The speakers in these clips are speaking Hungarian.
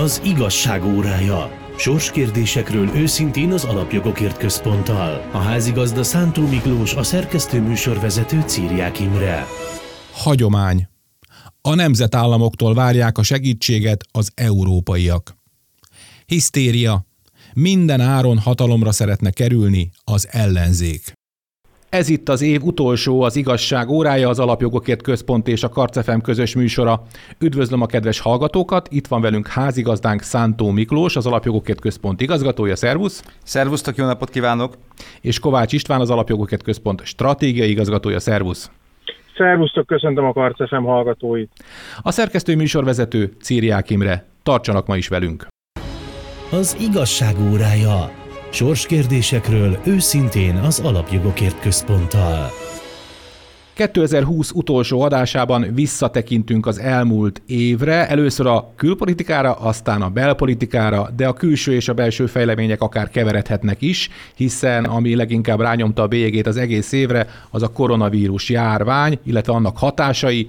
Az igazság órája. Sorskérdésekről őszintén az Alapjogokért Központtal. A házigazda Szántó Miklós, a szerkesztő műsorvezető Círiák Imre. Hagyomány. A nemzetállamoktól várják a segítséget az európaiak. Hisztéria. Minden áron hatalomra szeretne kerülni az ellenzék. Ez itt az év utolsó, az igazság órája, az Alapjogokért Központ és a Karcefem közös műsora. Üdvözlöm a kedves hallgatókat, itt van velünk házigazdánk Szántó Miklós, az Alapjogokért Központ igazgatója, szervusz! Szervusztok, jó napot kívánok! És Kovács István, az Alapjogokért Központ stratégiai igazgatója, szervusz! Szervusztok, köszöntöm a Karcefem hallgatóit! A szerkesztő műsorvezető Círiák Imre. Tartsanak ma is velünk! Az igazság órája. Sorskérdésekről őszintén az Alapjogokért Központtal. 2020 utolsó adásában visszatekintünk az elmúlt évre, először a külpolitikára, aztán a belpolitikára, de a külső és a belső fejlemények akár keveredhetnek is, hiszen ami leginkább rányomta a bélyegét az egész évre, az a koronavírus járvány, illetve annak hatásai,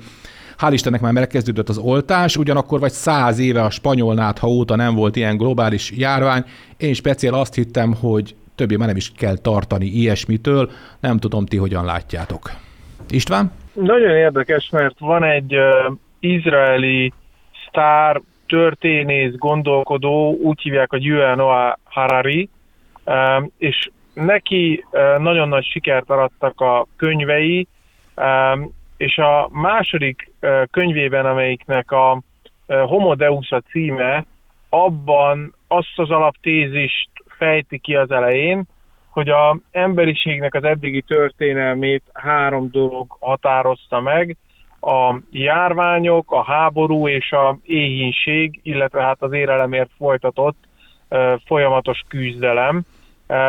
Hál' Istennek már megkezdődött az oltás, ugyanakkor vagy száz éve a spanyol nátha óta nem volt ilyen globális járvány. Én speciál azt hittem, hogy többé már nem is kell tartani ilyesmitől. Nem tudom, ti hogyan látjátok. István? Nagyon érdekes, mert van egy uh, izraeli sztár történész, gondolkodó, úgy hívják, hogy Yuval Noah Harari, uh, és neki uh, nagyon nagy sikert arattak a könyvei, és a második könyvében, amelyiknek a Homo Deus a címe, abban azt az alaptézist fejti ki az elején, hogy a emberiségnek az eddigi történelmét három dolog határozta meg, a járványok, a háború és a éhínség, illetve hát az érelemért folytatott folyamatos küzdelem.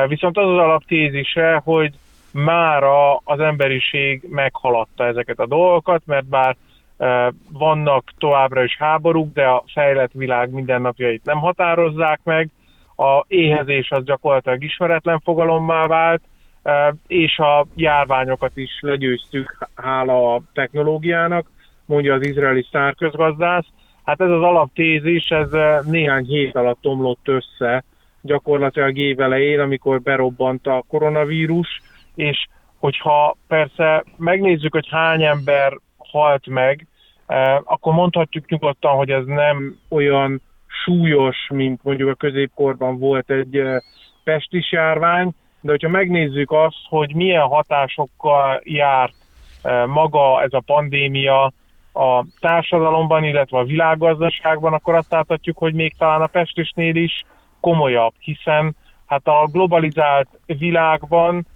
Viszont az az alaptézise, hogy mára az emberiség meghaladta ezeket a dolgokat, mert bár e, vannak továbbra is háborúk, de a fejlett világ mindennapjait nem határozzák meg, a éhezés az gyakorlatilag ismeretlen fogalommá vált, e, és a járványokat is legyőztük hála a technológiának, mondja az izraeli sztárközgazdász. Hát ez az alaptézis, ez e, néhány hét alatt omlott össze, gyakorlatilag év elején, amikor berobbant a koronavírus, és hogyha persze megnézzük, hogy hány ember halt meg, eh, akkor mondhatjuk nyugodtan, hogy ez nem olyan súlyos, mint mondjuk a középkorban volt egy eh, pestis járvány, de hogyha megnézzük azt, hogy milyen hatásokkal járt eh, maga ez a pandémia a társadalomban, illetve a világgazdaságban, akkor azt láthatjuk, hogy még talán a pestisnél is komolyabb, hiszen hát a globalizált világban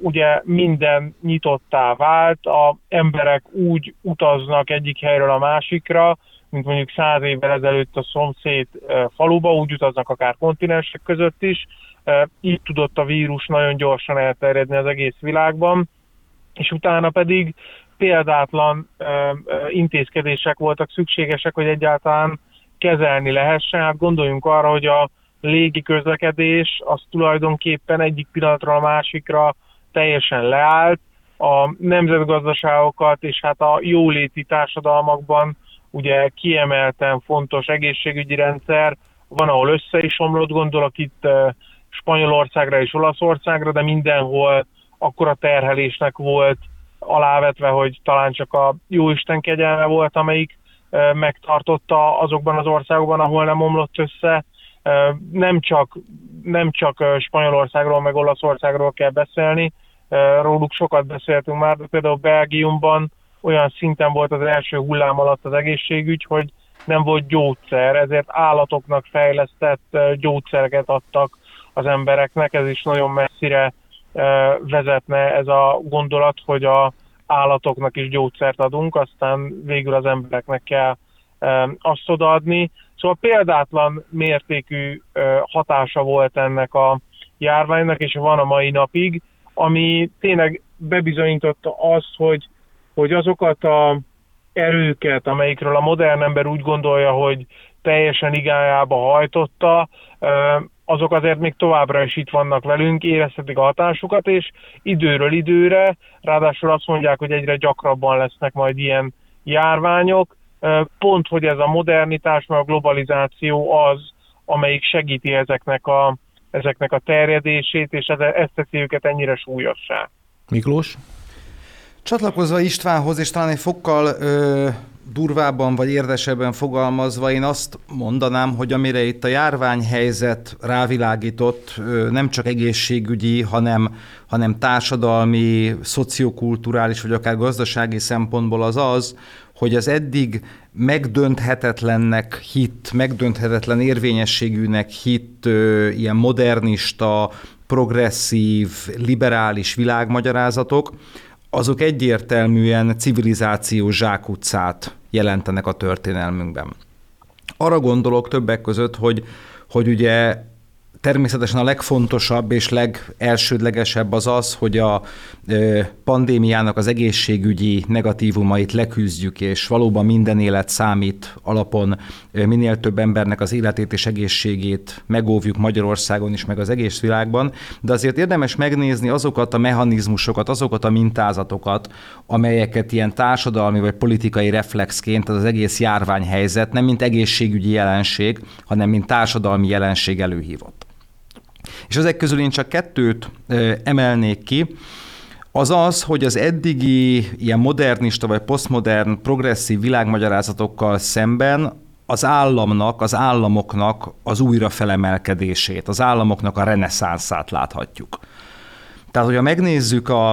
ugye minden nyitottá vált, a emberek úgy utaznak egyik helyről a másikra, mint mondjuk száz évvel ezelőtt a szomszéd faluba, úgy utaznak akár kontinensek között is. Így tudott a vírus nagyon gyorsan elterjedni az egész világban, és utána pedig példátlan intézkedések voltak szükségesek, hogy egyáltalán kezelni lehessen. Hát gondoljunk arra, hogy a légi közlekedés az tulajdonképpen egyik pillanatra a másikra teljesen leállt, a nemzetgazdaságokat és hát a jóléti társadalmakban ugye kiemelten fontos egészségügyi rendszer, van, ahol össze is omlott, gondolok itt Spanyolországra és Olaszországra, de mindenhol akkora terhelésnek volt alávetve, hogy talán csak a jóisten kegyelme volt, amelyik megtartotta azokban az országokban, ahol nem omlott össze nem csak, nem csak Spanyolországról, meg Olaszországról kell beszélni, róluk sokat beszéltünk már, de például Belgiumban olyan szinten volt az első hullám alatt az egészségügy, hogy nem volt gyógyszer, ezért állatoknak fejlesztett gyógyszereket adtak az embereknek, ez is nagyon messzire vezetne ez a gondolat, hogy a állatoknak is gyógyszert adunk, aztán végül az embereknek kell azt odaadni. Szóval példátlan mértékű hatása volt ennek a járványnak, és van a mai napig, ami tényleg bebizonyította azt, hogy, hogy azokat a erőket, amelyikről a modern ember úgy gondolja, hogy teljesen igájába hajtotta, azok azért még továbbra is itt vannak velünk, érezhetik a hatásukat, és időről időre, ráadásul azt mondják, hogy egyre gyakrabban lesznek majd ilyen járványok, pont, hogy ez a modernitás, meg a globalizáció az, amelyik segíti ezeknek a, ezeknek a terjedését, és ezt teszi őket ennyire súlyossá. Miklós? Csatlakozva Istvánhoz, és talán egy fokkal ö, durvábban vagy érdesebben fogalmazva, én azt mondanám, hogy amire itt a járványhelyzet rávilágított, ö, nem csak egészségügyi, hanem, hanem társadalmi, szociokulturális vagy akár gazdasági szempontból az az, hogy az eddig megdönthetetlennek hit, megdönthetetlen érvényességűnek hit ilyen modernista, progresszív, liberális világmagyarázatok, azok egyértelműen civilizáció zsákutcát jelentenek a történelmünkben. Arra gondolok többek között, hogy, hogy ugye Természetesen a legfontosabb és legelsődlegesebb az az, hogy a pandémiának az egészségügyi negatívumait leküzdjük, és valóban minden élet számít alapon minél több embernek az életét és egészségét megóvjuk Magyarországon is, meg az egész világban, de azért érdemes megnézni azokat a mechanizmusokat, azokat a mintázatokat, amelyeket ilyen társadalmi vagy politikai reflexként az, az egész járványhelyzet nem mint egészségügyi jelenség, hanem mint társadalmi jelenség előhívott. És ezek közül én csak kettőt emelnék ki. Az az, hogy az eddigi ilyen modernista vagy posztmodern progresszív világmagyarázatokkal szemben az államnak, az államoknak az újra felemelkedését, az államoknak a reneszánszát láthatjuk. Tehát, hogyha megnézzük a,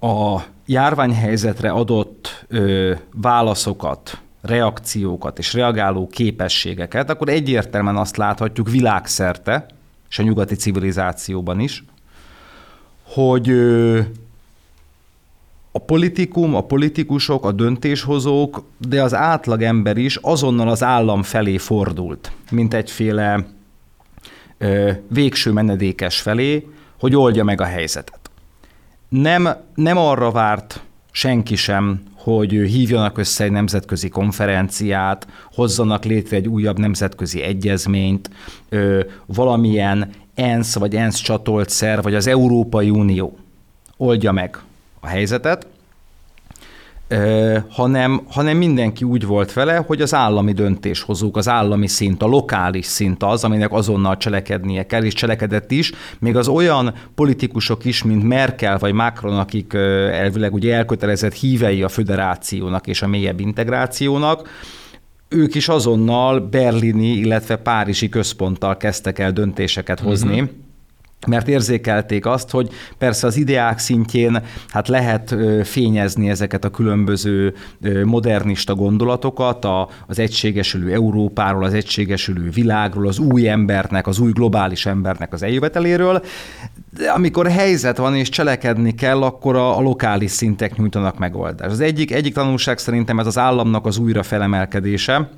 a járványhelyzetre adott ö, válaszokat, reakciókat és reagáló képességeket, akkor egyértelműen azt láthatjuk világszerte, és a nyugati civilizációban is, hogy a politikum, a politikusok, a döntéshozók, de az átlagember is azonnal az állam felé fordult, mint egyféle ö, végső menedékes felé, hogy oldja meg a helyzetet. Nem, nem arra várt senki sem, hogy hívjanak össze egy nemzetközi konferenciát, hozzanak létre egy újabb nemzetközi egyezményt, valamilyen ENSZ vagy ENSZ csatolt szer, vagy az Európai Unió. Oldja meg a helyzetet, hanem, hanem mindenki úgy volt vele, hogy az állami döntéshozók, az állami szint, a lokális szint az, aminek azonnal cselekednie kell, és cselekedett is, még az olyan politikusok is, mint Merkel vagy Macron, akik elvileg ugye elkötelezett hívei a föderációnak és a mélyebb integrációnak, ők is azonnal berlini, illetve párizsi központtal kezdtek el döntéseket hozni. Uh-huh mert érzékelték azt, hogy persze az ideák szintjén hát lehet fényezni ezeket a különböző modernista gondolatokat, a, az egységesülő Európáról, az egységesülő világról, az új embernek, az új globális embernek az eljöveteléről, de amikor helyzet van és cselekedni kell, akkor a, a lokális szintek nyújtanak megoldást. Az egyik, egyik tanulság szerintem ez az államnak az újra felemelkedése,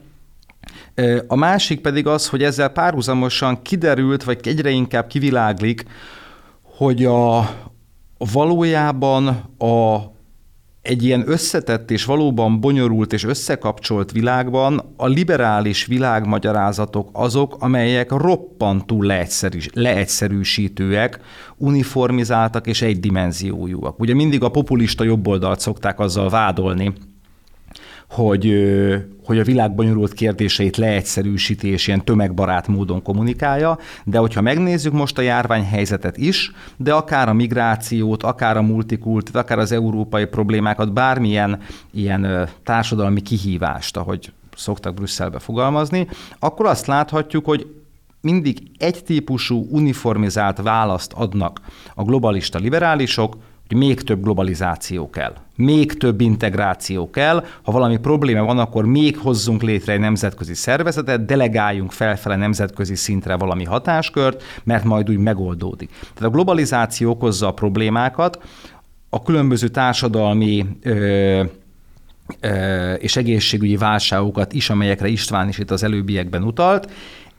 a másik pedig az, hogy ezzel párhuzamosan kiderült, vagy egyre inkább kiviláglik, hogy a, valójában a, egy ilyen összetett és valóban bonyolult és összekapcsolt világban a liberális világmagyarázatok azok, amelyek roppantul leegyszerűs, leegyszerűsítőek, uniformizáltak és egydimenziójúak. Ugye mindig a populista jobboldalt szokták azzal vádolni, hogy, hogy a világ bonyolult kérdéseit leegyszerűsíti és ilyen tömegbarát módon kommunikálja, de hogyha megnézzük most a járványhelyzetet is, de akár a migrációt, akár a multikultit, akár az európai problémákat, bármilyen ilyen társadalmi kihívást, ahogy szoktak Brüsszelbe fogalmazni, akkor azt láthatjuk, hogy mindig egy típusú uniformizált választ adnak a globalista liberálisok, hogy még több globalizáció kell, még több integráció kell, ha valami probléma van, akkor még hozzunk létre egy nemzetközi szervezetet, delegáljunk felfele nemzetközi szintre valami hatáskört, mert majd úgy megoldódik. Tehát a globalizáció okozza a problémákat, a különböző társadalmi ö, és egészségügyi válságokat is, amelyekre István is itt az előbbiekben utalt,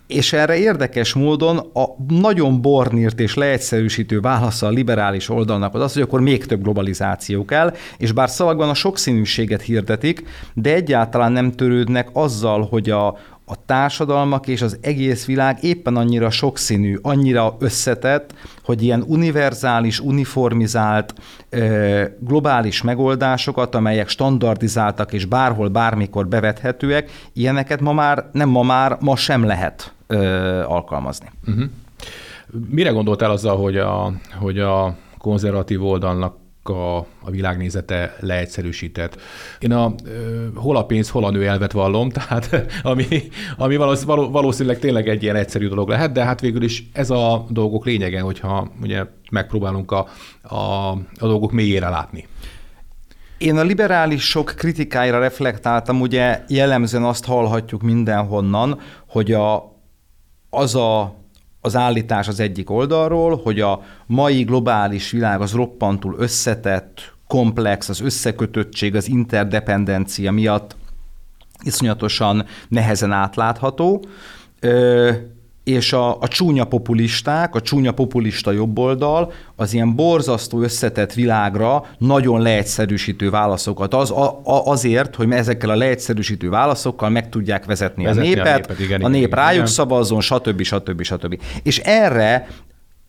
és erre érdekes módon a nagyon bornírt és leegyszerűsítő válasza a liberális oldalnak az az, hogy akkor még több globalizáció kell, és bár szavakban a sokszínűséget hirdetik, de egyáltalán nem törődnek azzal, hogy a, a társadalmak és az egész világ éppen annyira sokszínű, annyira összetett, hogy ilyen univerzális, uniformizált, globális megoldásokat, amelyek standardizáltak és bárhol, bármikor bevethetőek, ilyeneket ma már, nem ma már, ma sem lehet alkalmazni. Uh-huh. Mire gondoltál azzal, hogy a, hogy a konzervatív oldalnak a, a világnézete leegyszerűsített. Én a hol a pénz, hol a nő elvet vallom, tehát ami, ami valószínűleg tényleg egy ilyen egyszerű dolog lehet, de hát végül is ez a dolgok lényege, hogyha ugye megpróbálunk a, a, a dolgok mélyére látni. Én a liberálisok kritikáira reflektáltam, ugye jellemzően azt hallhatjuk mindenhonnan, hogy a, az a az állítás az egyik oldalról, hogy a mai globális világ az roppantul összetett, komplex, az összekötöttség, az interdependencia miatt iszonyatosan nehezen átlátható és a, a csúnya populisták, a csúnya populista jobboldal az ilyen borzasztó összetett világra nagyon leegyszerűsítő válaszokat az, a, a, azért, hogy ezekkel a leegyszerűsítő válaszokkal meg tudják vezetni, vezetni a népet, a, népet igen, a nép igen, rájuk igen. szavazzon, stb. stb. stb. És erre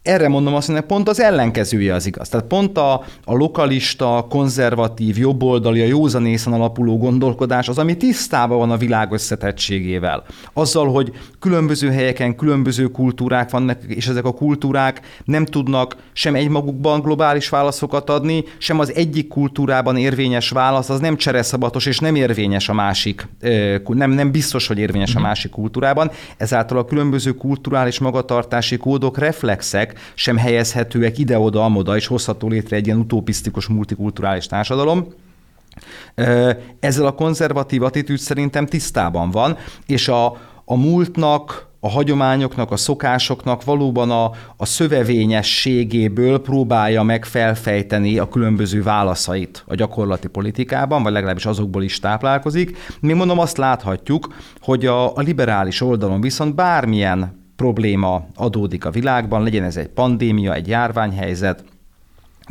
erre mondom azt, hogy pont az ellenkezője az igaz. Tehát pont a, a lokalista, konzervatív, jobboldali, a józanészen alapuló gondolkodás az, ami tisztában van a világ összetettségével. Azzal, hogy különböző helyeken különböző kultúrák vannak, és ezek a kultúrák nem tudnak sem egymagukban globális válaszokat adni, sem az egyik kultúrában érvényes válasz, az nem csereszabatos, és nem érvényes a másik, nem, nem biztos, hogy érvényes a mhm. másik kultúrában. Ezáltal a különböző kulturális magatartási kódok reflexek, sem helyezhetőek ide-oda, amoda, és hozható létre egy ilyen utopisztikus multikulturális társadalom. Ezzel a konzervatív attitűd szerintem tisztában van, és a, a múltnak, a hagyományoknak, a szokásoknak valóban a, a szövevényességéből próbálja meg felfejteni a különböző válaszait a gyakorlati politikában, vagy legalábbis azokból is táplálkozik. Mi mondom, azt láthatjuk, hogy a, a liberális oldalon viszont bármilyen probléma adódik a világban, legyen ez egy pandémia, egy járványhelyzet,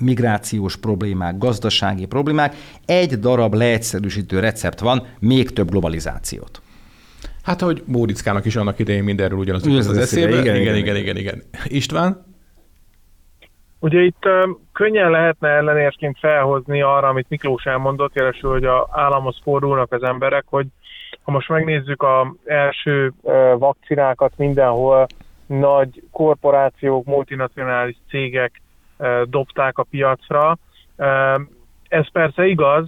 migrációs problémák, gazdasági problémák, egy darab leegyszerűsítő recept van, még több globalizációt. Hát, hogy Módickának is annak idején mindenről ugyanaz az, az eszébe. Igen, igen, igen, igen, igen. István? Ugye itt uh, könnyen lehetne ellenérként felhozni arra, amit Miklós elmondott, jelesül, hogy a államhoz fordulnak az emberek, hogy ha most megnézzük az első vakcinákat mindenhol, nagy korporációk, multinacionális cégek dobták a piacra. Ez persze igaz,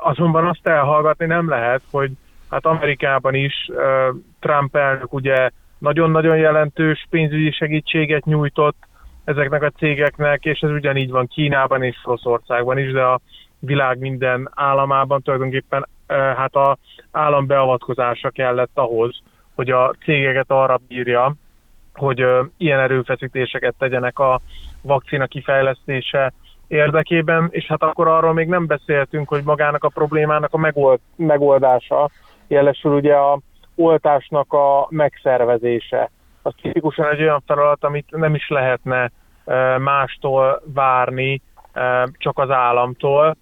azonban azt elhallgatni nem lehet, hogy hát Amerikában is Trump elnök ugye nagyon-nagyon jelentős pénzügyi segítséget nyújtott ezeknek a cégeknek, és ez ugyanígy van Kínában és Oroszországban is, de a világ minden államában tulajdonképpen hát a állam beavatkozása kellett ahhoz, hogy a cégeket arra bírja, hogy ilyen erőfeszítéseket tegyenek a vakcina kifejlesztése érdekében, és hát akkor arról még nem beszéltünk, hogy magának a problémának a megold, megoldása, jelesül ugye a oltásnak a megszervezése. Az tipikusan egy olyan feladat, amit nem is lehetne mástól várni, csak az államtól.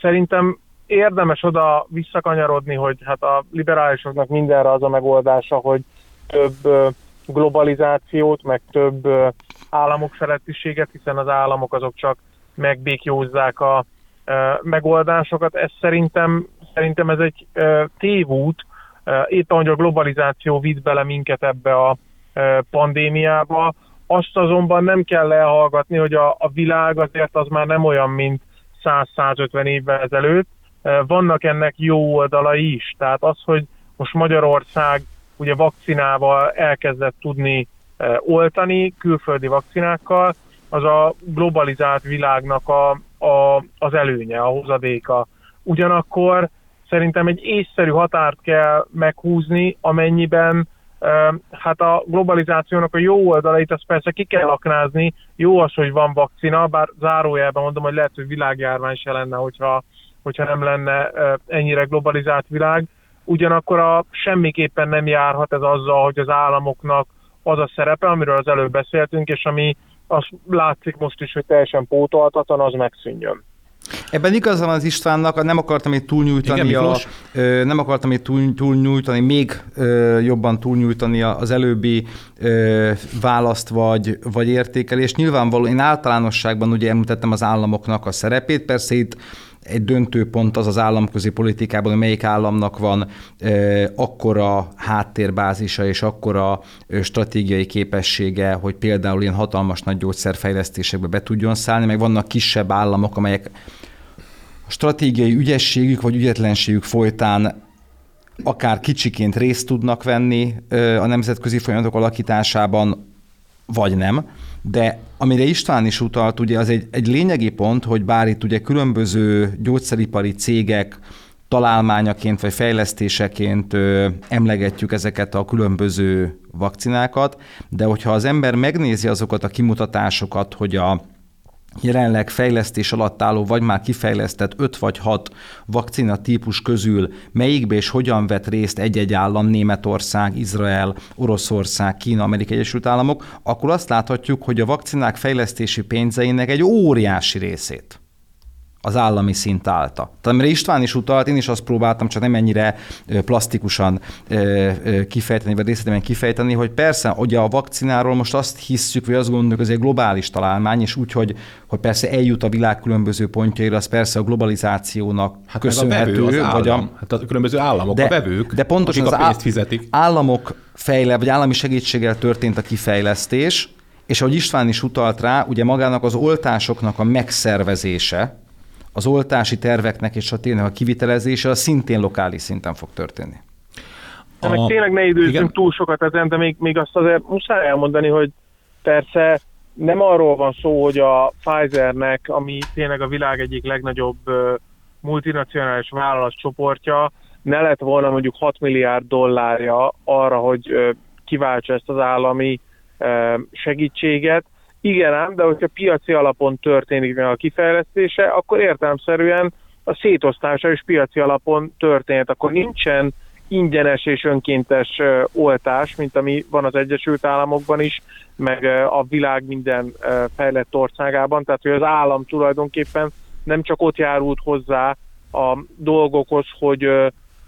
Szerintem érdemes oda visszakanyarodni, hogy hát a liberálisoknak mindenre az a megoldása, hogy több globalizációt, meg több államok felettiséget, hiszen az államok azok csak megbékjózzák a megoldásokat. Ez szerintem, szerintem ez egy tévút, éppen hogy a globalizáció vitt bele minket ebbe a pandémiába. Azt azonban nem kell elhallgatni, hogy a, a világ azért az már nem olyan, mint 100-150 évvel ezelőtt, vannak ennek jó oldalai is. Tehát az, hogy most Magyarország ugye vakcinával elkezdett tudni oltani, külföldi vakcinákkal, az a globalizált világnak a, a, az előnye, a hozadéka. Ugyanakkor szerintem egy észszerű határt kell meghúzni, amennyiben hát a globalizációnak a jó oldalait azt persze ki kell aknázni. Jó az, hogy van vakcina, bár zárójelben mondom, hogy lehet, hogy világjárvány se lenne, hogyha hogyha nem lenne ennyire globalizált világ. Ugyanakkor a, semmiképpen nem járhat ez azzal, hogy az államoknak az a szerepe, amiről az előbb beszéltünk, és ami azt látszik most is, hogy teljesen pótoltatlan, az megszűnjön. Ebben igazán az Istvánnak, nem akartam itt túlnyújtani, Igen, a, nem akartam itt túl, túlnyújtani, még jobban túlnyújtani az előbbi választ vagy, vagy értékelést. Nyilvánvalóan én általánosságban ugye említettem az államoknak a szerepét, persze itt egy döntőpont az az államközi politikában, hogy melyik államnak van akkora háttérbázisa és akkora stratégiai képessége, hogy például ilyen hatalmas nagy gyógyszerfejlesztésekbe be tudjon szállni, meg vannak kisebb államok, amelyek a stratégiai ügyességük vagy ügyetlenségük folytán akár kicsiként részt tudnak venni a nemzetközi folyamatok alakításában, vagy nem. De amire István is utalt, ugye az egy, egy lényegi pont, hogy bár itt ugye különböző gyógyszeripari cégek találmányaként vagy fejlesztéseként ö, emlegetjük ezeket a különböző vakcinákat, de hogyha az ember megnézi azokat a kimutatásokat, hogy a jelenleg fejlesztés alatt álló, vagy már kifejlesztett 5 vagy 6 vakcina típus közül melyikbe és hogyan vett részt egy-egy állam, Németország, Izrael, Oroszország, Kína, Amerikai Egyesült Államok, akkor azt láthatjuk, hogy a vakcinák fejlesztési pénzeinek egy óriási részét az állami szint állta. Tehát amire István is utalt, én is azt próbáltam, csak nem ennyire plastikusan kifejteni, vagy részletesen kifejteni, hogy persze, hogy a vakcináról most azt hisszük, vagy azt gondoljuk, hogy ez egy globális találmány, és úgy, hogy, hogy persze eljut a világ különböző pontjaira, az persze a globalizációnak hát köszönhető. A az vagy a, hát a különböző államok, de, a vevők, de pontosan akik az a pénzt fizetik. államok fejle, vagy állami segítséggel történt a kifejlesztés, és ahogy István is utalt rá, ugye magának az oltásoknak a megszervezése, az oltási terveknek és a tényleg a kivitelezése az szintén lokális szinten fog történni. De meg tényleg ne időzzünk túl sokat ezen, de még, még azt azért muszáj elmondani, hogy persze nem arról van szó, hogy a Pfizernek, ami tényleg a világ egyik legnagyobb multinacionális vállalatcsoportja, ne lett volna mondjuk 6 milliárd dollárja arra, hogy kiváltsa ezt az állami segítséget, igen ám, de hogyha piaci alapon történik meg a kifejlesztése, akkor értelmszerűen a szétosztása is piaci alapon történt. Akkor nincsen ingyenes és önkéntes oltás, mint ami van az Egyesült Államokban is, meg a világ minden fejlett országában. Tehát, hogy az állam tulajdonképpen nem csak ott járult hozzá a dolgokhoz, hogy,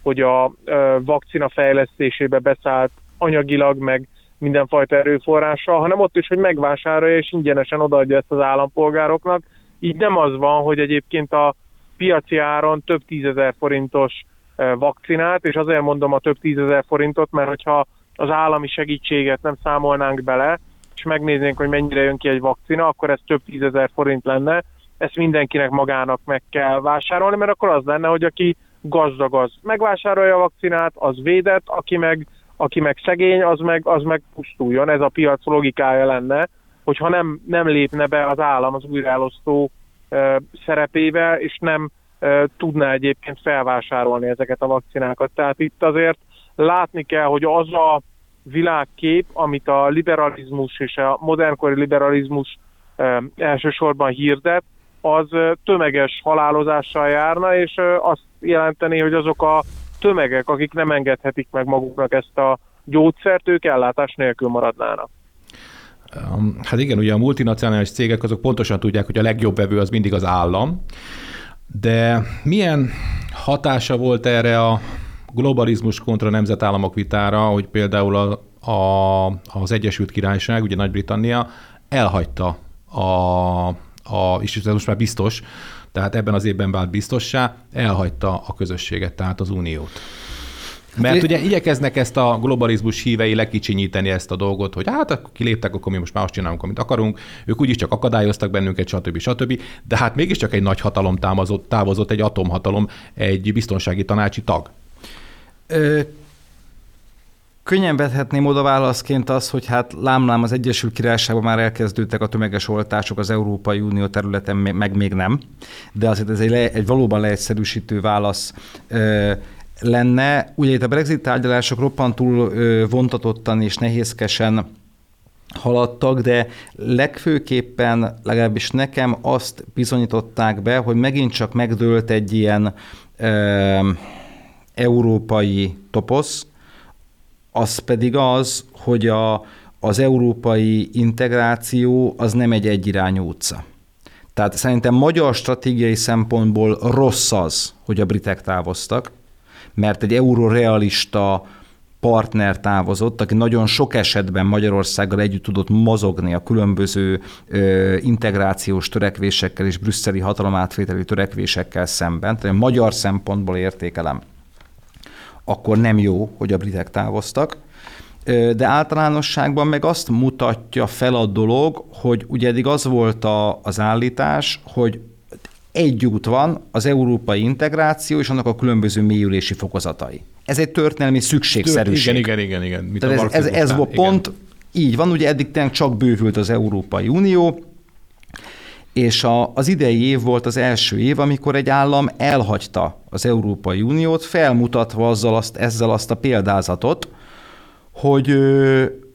hogy a vakcina fejlesztésébe beszállt anyagilag, meg mindenfajta erőforrással, hanem ott is, hogy megvásárolja és ingyenesen odaadja ezt az állampolgároknak. Így nem az van, hogy egyébként a piaci áron több tízezer forintos e, vakcinát, és azért mondom a több tízezer forintot, mert hogyha az állami segítséget nem számolnánk bele, és megnéznénk, hogy mennyire jön ki egy vakcina, akkor ez több tízezer forint lenne, ezt mindenkinek magának meg kell vásárolni, mert akkor az lenne, hogy aki gazdag az megvásárolja a vakcinát, az védett, aki meg aki meg szegény, az meg, az meg pusztuljon. Ez a piac logikája lenne, hogyha nem, nem lépne be az állam az újraelosztó szerepébe, és nem tudná egyébként felvásárolni ezeket a vakcinákat. Tehát itt azért látni kell, hogy az a világkép, amit a liberalizmus és a modernkori liberalizmus elsősorban hirdet, az tömeges halálozással járna, és azt jelenteni, hogy azok a tömegek, akik nem engedhetik meg maguknak ezt a gyógyszert, ők ellátás nélkül maradnának. Um, hát igen, ugye a multinacionális cégek azok pontosan tudják, hogy a legjobb vevő az mindig az állam, de milyen hatása volt erre a globalizmus kontra nemzetállamok vitára, hogy például a, a, az Egyesült Királyság, ugye Nagy-Britannia elhagyta a, a, és ez most már biztos, tehát ebben az évben vált biztossá, elhagyta a közösséget, tehát az uniót. Mert ugye igyekeznek ezt a globalizmus hívei lekicsinyíteni ezt a dolgot, hogy hát akkor kiléptek, akkor mi most már azt csinálunk, amit akarunk, ők úgyis csak akadályoztak bennünket, stb. stb. De hát mégiscsak egy nagy hatalom távozott, távozott egy atomhatalom, egy biztonsági tanácsi tag. Ö, Könnyen vethetném oda válaszként az, hogy hát lámlám az Egyesült Királyságban már elkezdődtek a tömeges oltások az Európai Unió területen, meg még nem, de azért ez egy, le, egy valóban leegyszerűsítő válasz lenne. Ugye itt a Brexit tárgyalások roppantul ö, vontatottan és nehézkesen haladtak, de legfőképpen legalábbis nekem azt bizonyították be, hogy megint csak megdőlt egy ilyen ö, európai toposz, az pedig az, hogy a, az európai integráció az nem egy egyirányú utca. Tehát szerintem magyar stratégiai szempontból rossz az, hogy a britek távoztak, mert egy eurorealista partner távozott, aki nagyon sok esetben Magyarországgal együtt tudott mozogni a különböző ö, integrációs törekvésekkel és brüsszeli hatalomátvételi törekvésekkel szemben. Tehát magyar szempontból értékelem, akkor nem jó, hogy a britek távoztak. De általánosságban meg azt mutatja fel a dolog, hogy ugye eddig az volt a, az állítás, hogy egy út van, az európai integráció és annak a különböző mélyülési fokozatai. Ez egy történelmi szükségszerűség. Igen, igen, igen. igen. Mit Tehát ez, ez, ez volt pont, így van, ugye eddig tényleg csak bővült az Európai Unió, és a, az idei év volt az első év, amikor egy állam elhagyta az Európai Uniót, felmutatva azzal azt, ezzel azt a példázatot, hogy,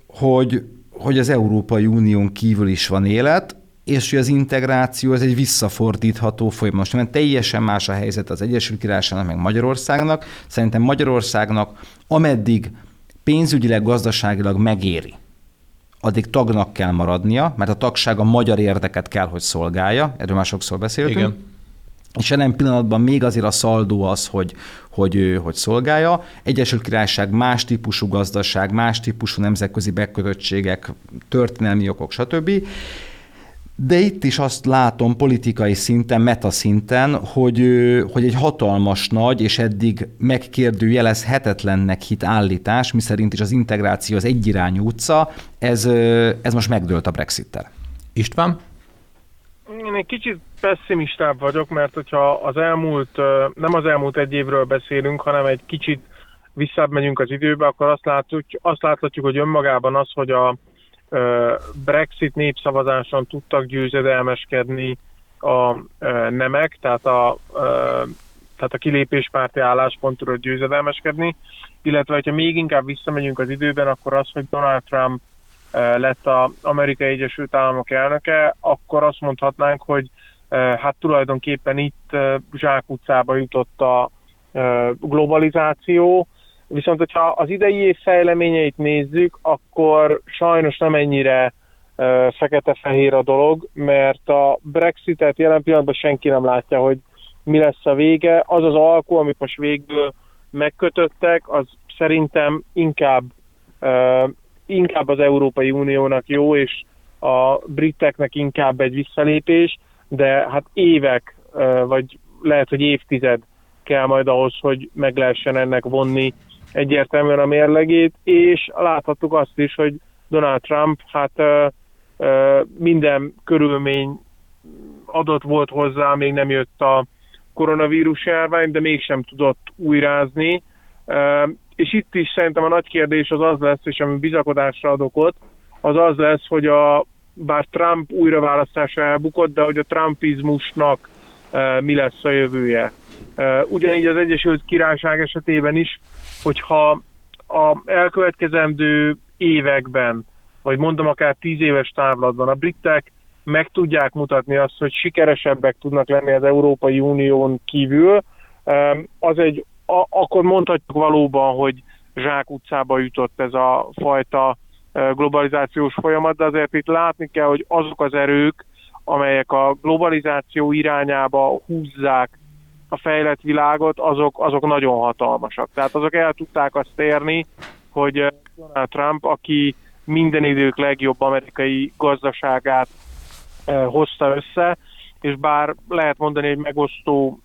hogy, hogy az Európai Unión kívül is van élet, és hogy az integráció ez egy visszafordítható folyamat. Most teljesen más a helyzet az Egyesült Királyságnak, meg Magyarországnak. Szerintem Magyarországnak, ameddig pénzügyileg, gazdaságilag megéri, addig tagnak kell maradnia, mert a tagság a magyar érdeket kell, hogy szolgálja, erről már sokszor beszéltünk. Igen. És jelen pillanatban még azért a szaldó az, hogy, hogy, hogy szolgálja. Egyesült Királyság más típusú gazdaság, más típusú nemzetközi bekötöttségek, történelmi okok, stb. De itt is azt látom politikai szinten, metaszinten, hogy, hogy egy hatalmas nagy és eddig megkérdőjelezhetetlennek hit állítás, miszerint is az integráció az egyirányú utca, ez, ez most megdőlt a Brexit-tel. István? Én egy kicsit pessimistább vagyok, mert hogyha az elmúlt, nem az elmúlt egy évről beszélünk, hanem egy kicsit visszább megyünk az időbe, akkor azt látjuk, azt láthatjuk, hogy önmagában az, hogy a Brexit népszavazáson tudtak győzedelmeskedni a nemek, tehát a, tehát a kilépéspárti álláspontról győzedelmeskedni, illetve hogyha még inkább visszamegyünk az időben, akkor az, hogy Donald Trump lett az Amerikai Egyesült Államok elnöke, akkor azt mondhatnánk, hogy hát tulajdonképpen itt zsákutcába jutott a globalizáció, viszont hogyha az idei év fejleményeit nézzük, akkor sajnos nem ennyire fekete-fehér a dolog, mert a Brexitet jelen pillanatban senki nem látja, hogy mi lesz a vége. Az az alkú, amit most végül megkötöttek, az szerintem inkább, inkább az Európai Uniónak jó, és a briteknek inkább egy visszalépés, de hát évek, vagy lehet, hogy évtized kell majd ahhoz, hogy meg lehessen ennek vonni egyértelműen a mérlegét, és láthattuk azt is, hogy Donald Trump hát minden körülmény adott volt hozzá, még nem jött a koronavírus járvány, de mégsem tudott újrázni. És itt is szerintem a nagy kérdés az az lesz, és ami bizakodásra adok ott, az az lesz, hogy a bár Trump újraválasztása elbukott, de hogy a trumpizmusnak mi lesz a jövője. Ugyanígy az Egyesült Királyság esetében is, hogyha a elkövetkezendő években, vagy mondom akár tíz éves távlatban a britek meg tudják mutatni azt, hogy sikeresebbek tudnak lenni az Európai Unión kívül, e, az egy, a, akkor mondhatjuk valóban, hogy zsák utcába jutott ez a fajta globalizációs folyamat, de azért itt látni kell, hogy azok az erők, amelyek a globalizáció irányába húzzák a fejlett világot, azok, azok nagyon hatalmasak. Tehát azok el tudták azt érni, hogy Donald Trump, aki minden idők legjobb amerikai gazdaságát hozta össze, és bár lehet mondani, hogy megosztó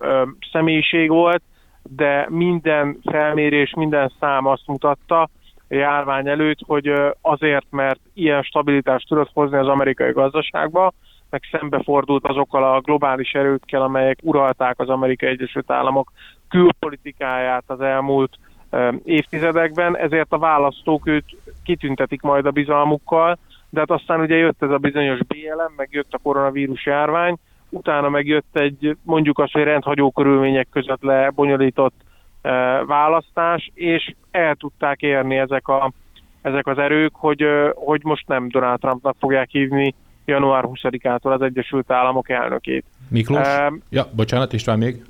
személyiség volt, de minden felmérés, minden szám azt mutatta, járvány előtt, hogy azért, mert ilyen stabilitást tudott hozni az amerikai gazdaságba, meg szembefordult azokkal a globális erőkkel, amelyek uralták az Amerikai Egyesült Államok külpolitikáját az elmúlt évtizedekben, ezért a választók őt kitüntetik majd a bizalmukkal, de hát aztán ugye jött ez a bizonyos BLM, meg jött a koronavírus járvány, utána meg jött egy mondjuk azt, hogy rendhagyó körülmények között lebonyolított választás, és el tudták érni ezek, a, ezek az erők, hogy, hogy most nem Donald Trumpnak fogják hívni január 20-ától az Egyesült Államok elnökét. Miklós? Uh, ja, bocsánat, István még.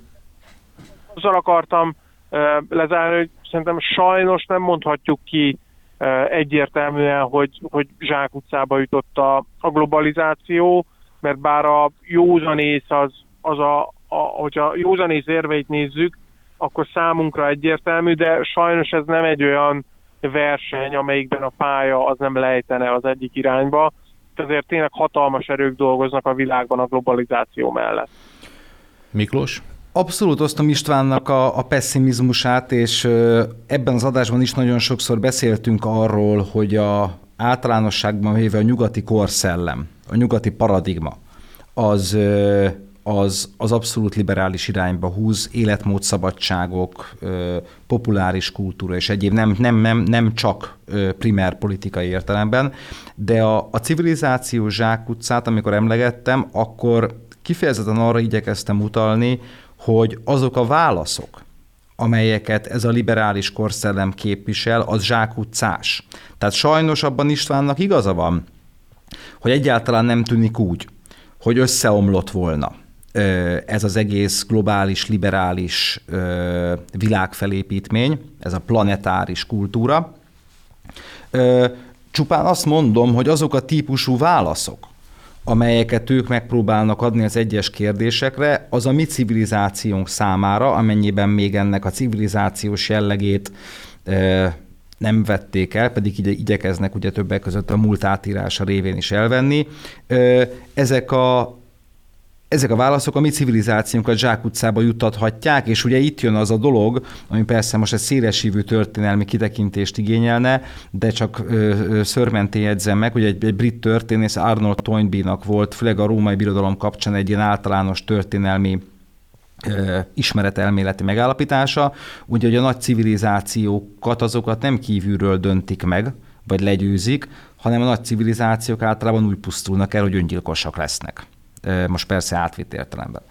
Azzal akartam uh, lezárni, hogy szerintem sajnos nem mondhatjuk ki uh, egyértelműen, hogy, hogy zsák utcába jutott a, a globalizáció. mert bár a józanész az, az a, a hogyha józanész érveit nézzük, akkor számunkra egyértelmű, de sajnos ez nem egy olyan verseny, amelyikben a pálya az nem lejtene az egyik irányba, ezért tényleg hatalmas erők dolgoznak a világban a globalizáció mellett. Miklós? Abszolút osztom Istvánnak a, a pessimizmusát, és ebben az adásban is nagyon sokszor beszéltünk arról, hogy a általánosságban véve a nyugati korszellem, a nyugati paradigma, az az, az abszolút liberális irányba húz, életmódszabadságok, populáris kultúra és egyéb, nem, nem, nem, nem csak primer politikai értelemben, de a, a civilizáció zsákutcát, amikor emlegettem, akkor kifejezetten arra igyekeztem utalni, hogy azok a válaszok, amelyeket ez a liberális korszellem képvisel, az zsákutcás. Tehát sajnos abban Istvánnak igaza van, hogy egyáltalán nem tűnik úgy, hogy összeomlott volna ez az egész globális, liberális világfelépítmény, ez a planetáris kultúra. Csupán azt mondom, hogy azok a típusú válaszok, amelyeket ők megpróbálnak adni az egyes kérdésekre, az a mi civilizációnk számára, amennyiben még ennek a civilizációs jellegét nem vették el, pedig igye, igyekeznek ugye többek között a múlt átírása révén is elvenni. Ezek a, ezek a válaszok a mi civilizációnkat zsákutcába juttathatják, és ugye itt jön az a dolog, ami persze most egy szélesívű történelmi kitekintést igényelne, de csak szörmentén jegyzem meg, hogy egy, egy brit történész Arnold Toynbee-nak volt, főleg a római birodalom kapcsán egy ilyen általános történelmi ismeretelméleti megállapítása, ugye, hogy a nagy civilizációkat azokat nem kívülről döntik meg, vagy legyőzik, hanem a nagy civilizációk általában úgy pusztulnak el, hogy öngyilkosak lesznek most persze átvitt értelemben.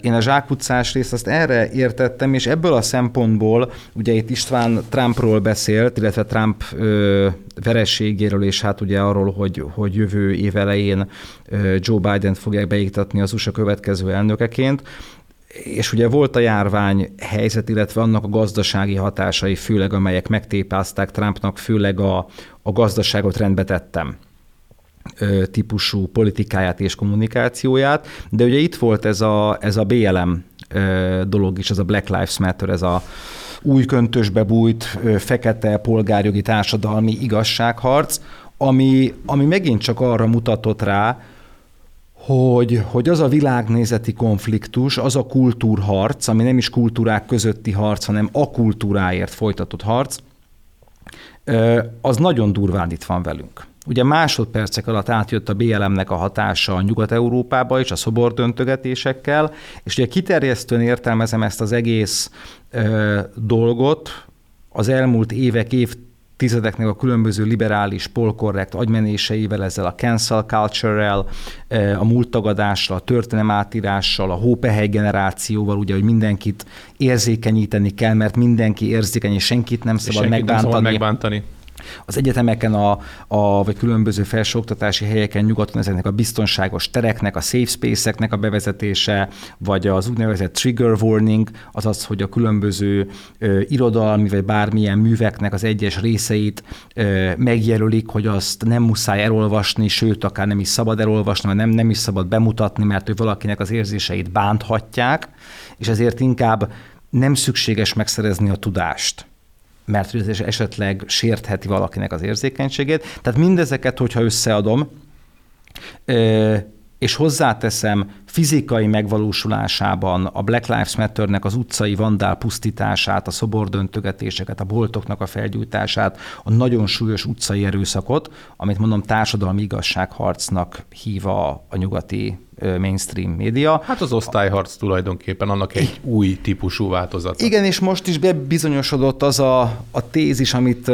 Én a zsákutcás részt azt erre értettem, és ebből a szempontból, ugye itt István Trumpról beszélt, illetve Trump verességéről, és hát ugye arról, hogy, hogy jövő év elején Joe Biden fogják beiktatni az USA következő elnökeként, és ugye volt a járvány helyzet, illetve annak a gazdasági hatásai, főleg amelyek megtépázták Trumpnak, főleg a, a gazdaságot rendbe tettem típusú politikáját és kommunikációját, de ugye itt volt ez a, ez a BLM dolog is, ez a Black Lives Matter, ez a új köntösbe bújt fekete polgárjogi társadalmi igazságharc, ami, ami megint csak arra mutatott rá, hogy, hogy az a világnézeti konfliktus, az a kultúrharc, ami nem is kultúrák közötti harc, hanem a kultúráért folytatott harc, az nagyon durván itt van velünk. Ugye másodpercek alatt átjött a BLM-nek a hatása a Nyugat-Európába is, a szobordöntögetésekkel, és ugye kiterjesztően értelmezem ezt az egész ö, dolgot, az elmúlt évek, évtizedeknek a különböző liberális, polkorrekt agymenéseivel, ezzel a cancel culture-rel, a múlttagadással, a történelmátírással, a hópehely generációval, ugye, hogy mindenkit érzékenyíteni kell, mert mindenki érzékeny, és senkit nem szabad senkit megbántani. Nem szabad megbántani az egyetemeken, a, a, vagy különböző felsőoktatási helyeken nyugaton ezeknek a biztonságos tereknek, a safe space-eknek a bevezetése, vagy az úgynevezett trigger warning, azaz, hogy a különböző ö, irodalmi vagy bármilyen műveknek az egyes részeit ö, megjelölik, hogy azt nem muszáj elolvasni, sőt, akár nem is szabad elolvasni, mert nem, nem is szabad bemutatni, mert hogy valakinek az érzéseit bánthatják, és ezért inkább nem szükséges megszerezni a tudást mert hogy esetleg sértheti valakinek az érzékenységét. Tehát mindezeket, hogyha összeadom, és hozzáteszem fizikai megvalósulásában a Black Lives Matter-nek az utcai vandál pusztítását, a szobordöntögetéseket, a boltoknak a felgyújtását, a nagyon súlyos utcai erőszakot, amit mondom társadalmi igazságharcnak hív a, a nyugati mainstream média. Hát az osztályharc tulajdonképpen annak egy új típusú változata. Igen, és most is bebizonyosodott az a, a tézis, amit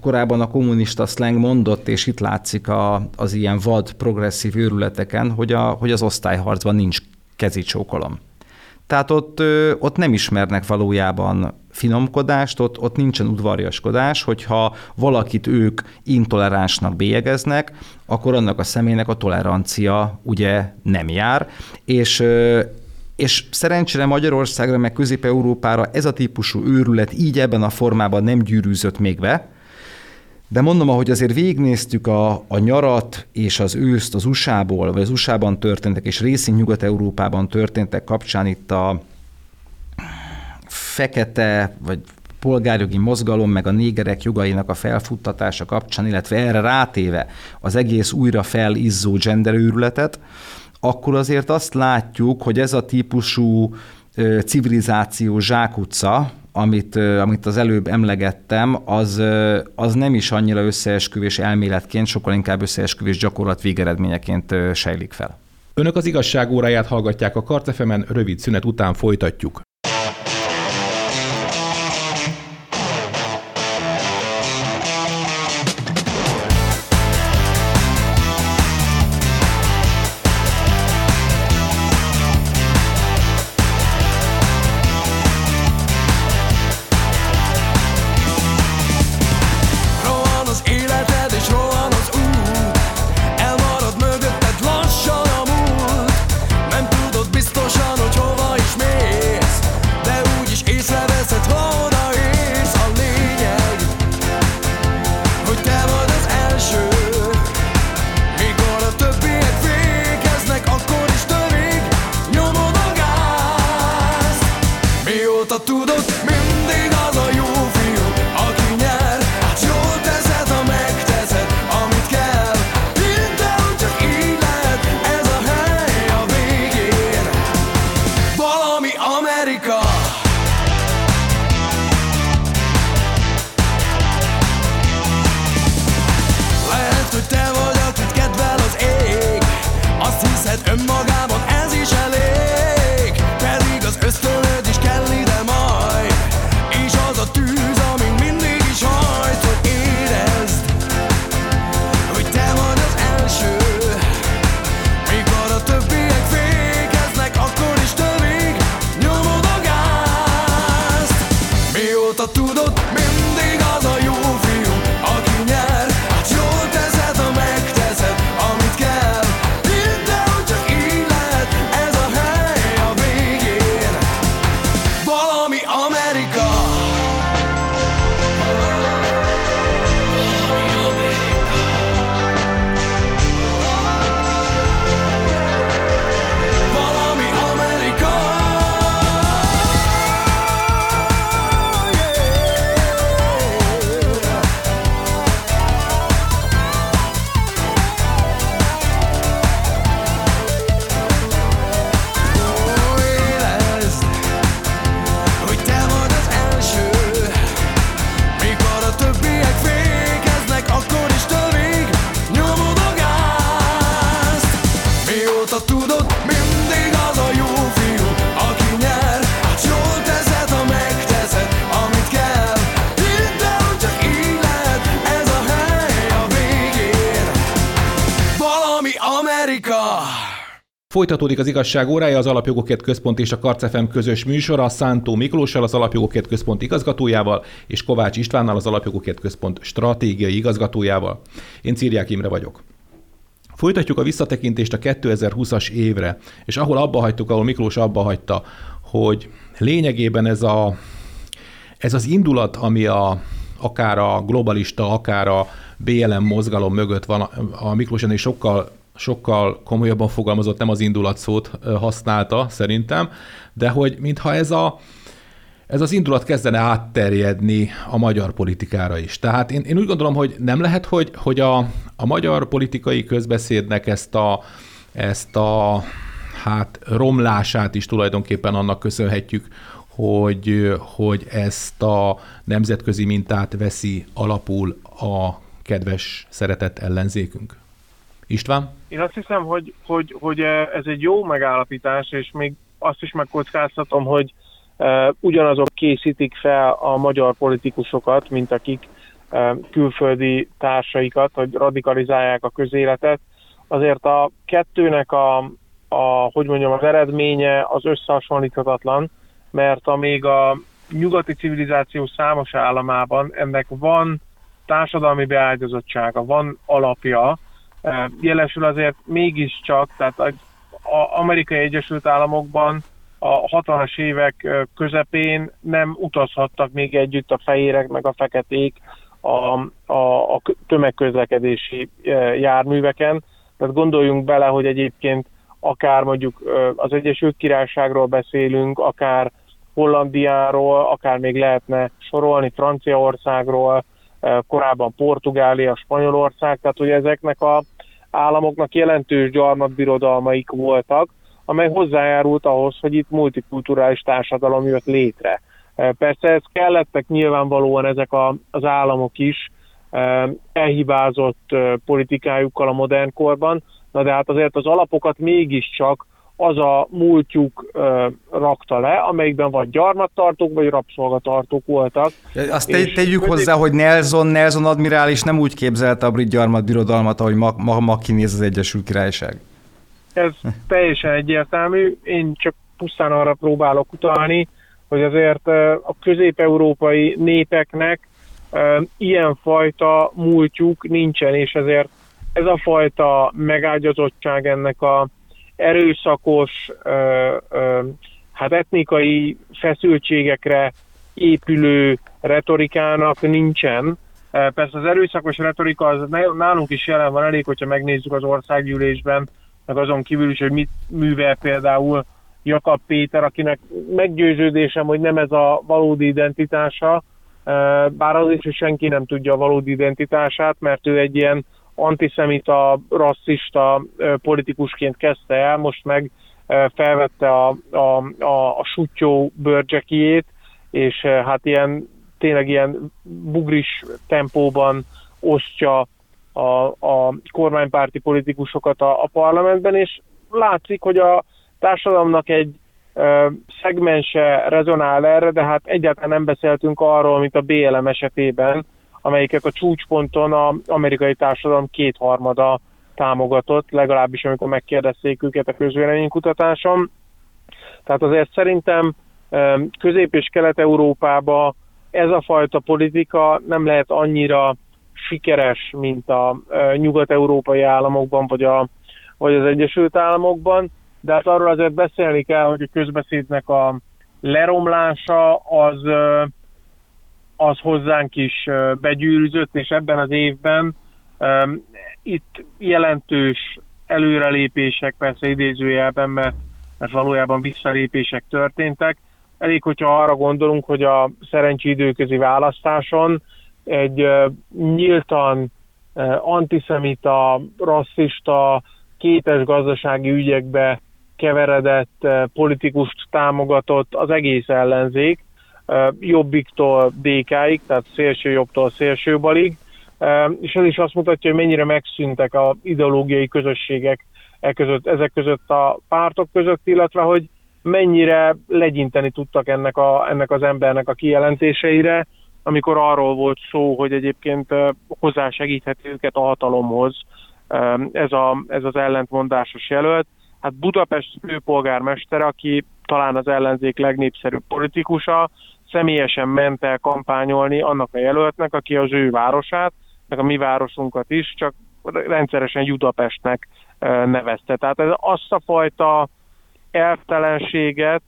korábban a kommunista slang mondott, és itt látszik a, az ilyen vad progresszív őrületeken, hogy, a, hogy az osztályharcban nincs kezicsókolom. Tehát ott, ott nem ismernek valójában finomkodást, ott, ott nincsen udvariaskodás, hogyha valakit ők intoleránsnak bélyegeznek, akkor annak a személynek a tolerancia ugye nem jár, és és szerencsére Magyarországra, meg Közép-Európára ez a típusú őrület így ebben a formában nem gyűrűzött még be, De mondom, ahogy azért végignéztük a, a nyarat és az őszt az USA-ból, vagy az USA-ban történtek, és részint Nyugat-Európában történtek kapcsán itt a fekete, vagy polgárjogi mozgalom, meg a négerek jogainak a felfuttatása kapcsán, illetve erre rátéve az egész újra felizzó genderőrületet, akkor azért azt látjuk, hogy ez a típusú civilizáció zsákutca, amit, amit az előbb emlegettem, az, az nem is annyira összeesküvés elméletként, sokkal inkább összeesküvés gyakorlat végeredményeként sejlik fel. Önök az igazság óráját hallgatják a Karcefemen, rövid szünet után folytatjuk. Folytatódik az igazság órája, az Alapjogokért Központ és a Karcefem közös műsora, Szántó Miklóssal, az Alapjogokért Központ igazgatójával, és Kovács Istvánnal, az Alapjogokért Központ stratégiai igazgatójával. Én Círiák Imre vagyok. Folytatjuk a visszatekintést a 2020-as évre, és ahol abba hagytuk, ahol Miklós abba hagyta, hogy lényegében ez, a, ez az indulat, ami a, akár a globalista, akár a BLM mozgalom mögött van, a Miklós ennél sokkal sokkal komolyabban fogalmazott, nem az indulatszót használta szerintem, de hogy mintha ez a ez az indulat kezdene átterjedni a magyar politikára is. Tehát én, én úgy gondolom, hogy nem lehet, hogy, hogy a, a magyar politikai közbeszédnek ezt a, ezt a hát romlását is tulajdonképpen annak köszönhetjük, hogy, hogy ezt a nemzetközi mintát veszi alapul a kedves, szeretett ellenzékünk. István? Én azt hiszem, hogy, hogy, hogy ez egy jó megállapítás, és még azt is megkockáztatom, hogy uh, ugyanazok készítik fel a magyar politikusokat, mint akik uh, külföldi társaikat, hogy radikalizálják a közéletet. Azért a kettőnek a, a hogy mondjam, az eredménye az összehasonlíthatatlan, mert amíg a nyugati civilizáció számos államában ennek van társadalmi beágyazottsága, van alapja, Jelesül azért mégiscsak, tehát az Amerikai Egyesült Államokban a 60-as évek közepén nem utazhattak még együtt a fehérek meg a feketék a, a, a tömegközlekedési járműveken. Tehát gondoljunk bele, hogy egyébként akár mondjuk az Egyesült Királyságról beszélünk, akár Hollandiáról, akár még lehetne sorolni Franciaországról, korábban Portugália, Spanyolország, tehát hogy ezeknek a államoknak jelentős gyarmatbirodalmaik voltak, amely hozzájárult ahhoz, hogy itt multikulturális társadalom jött létre. Persze ez kellettek nyilvánvalóan ezek a, az államok is elhibázott politikájukkal a modern korban, na de hát azért az alapokat mégiscsak az a múltjuk ö, rakta le, amelyikben vagy gyarmattartók, vagy rabszolgatartók voltak. Azt te, tegyük közé... hozzá, hogy Nelson, Nelson admirális nem úgy képzelte a brit gyarmatbirodalmat, ahogy ma, ma, ma kinéz az Egyesült Királyság. Ez teljesen egyértelmű. Én csak pusztán arra próbálok utalni, hogy azért a közép-európai népeknek ilyenfajta múltjuk nincsen, és ezért ez a fajta megágyazottság ennek a erőszakos, hát etnikai feszültségekre épülő retorikának nincsen. Persze az erőszakos retorika az nálunk is jelen van, elég, hogyha megnézzük az országgyűlésben, meg azon kívül is, hogy mit művel például Jakab Péter, akinek meggyőződésem, hogy nem ez a valódi identitása, bár az is, hogy senki nem tudja a valódi identitását, mert ő egy ilyen antiszemita, rasszista politikusként kezdte el, most meg felvette a, a, a, a sutyó bőrcsekiét, és hát ilyen tényleg ilyen bugris tempóban osztja a, a kormánypárti politikusokat a, a parlamentben, és látszik, hogy a társadalomnak egy ö, szegmense rezonál erre, de hát egyáltalán nem beszéltünk arról, mint a BLM esetében, amelyiket a csúcsponton az amerikai társadalom kétharmada támogatott, legalábbis amikor megkérdezték őket a közvéleménykutatáson. Tehát azért szerintem Közép- és Kelet-Európába ez a fajta politika nem lehet annyira sikeres, mint a nyugat-európai államokban, vagy, a, vagy az Egyesült Államokban, de hát arról azért beszélni kell, hogy a közbeszédnek a leromlása az az hozzánk is begyűrűzött, és ebben az évben um, itt jelentős előrelépések, persze idézőjelben, mert, mert valójában visszalépések történtek. Elég, hogyha arra gondolunk, hogy a szerencsi időközi választáson egy uh, nyíltan uh, antiszemita, rasszista, kétes gazdasági ügyekbe keveredett uh, politikust támogatott az egész ellenzék, jobbiktól DK-ig, tehát szélső jobbtól szélső balig, és ez is azt mutatja, hogy mennyire megszűntek a ideológiai közösségek e között, ezek között a pártok között, illetve hogy mennyire legyinteni tudtak ennek, a, ennek az embernek a kijelentéseire, amikor arról volt szó, hogy egyébként hozzásegítheti őket a hatalomhoz ez, a, ez az ellentmondásos jelölt. Hát Budapest főpolgármester, aki talán az ellenzék legnépszerűbb politikusa, személyesen ment el kampányolni annak a jelöltnek, aki az ő városát, meg a mi városunkat is, csak rendszeresen Budapestnek nevezte. Tehát ez azt a fajta elvtelenséget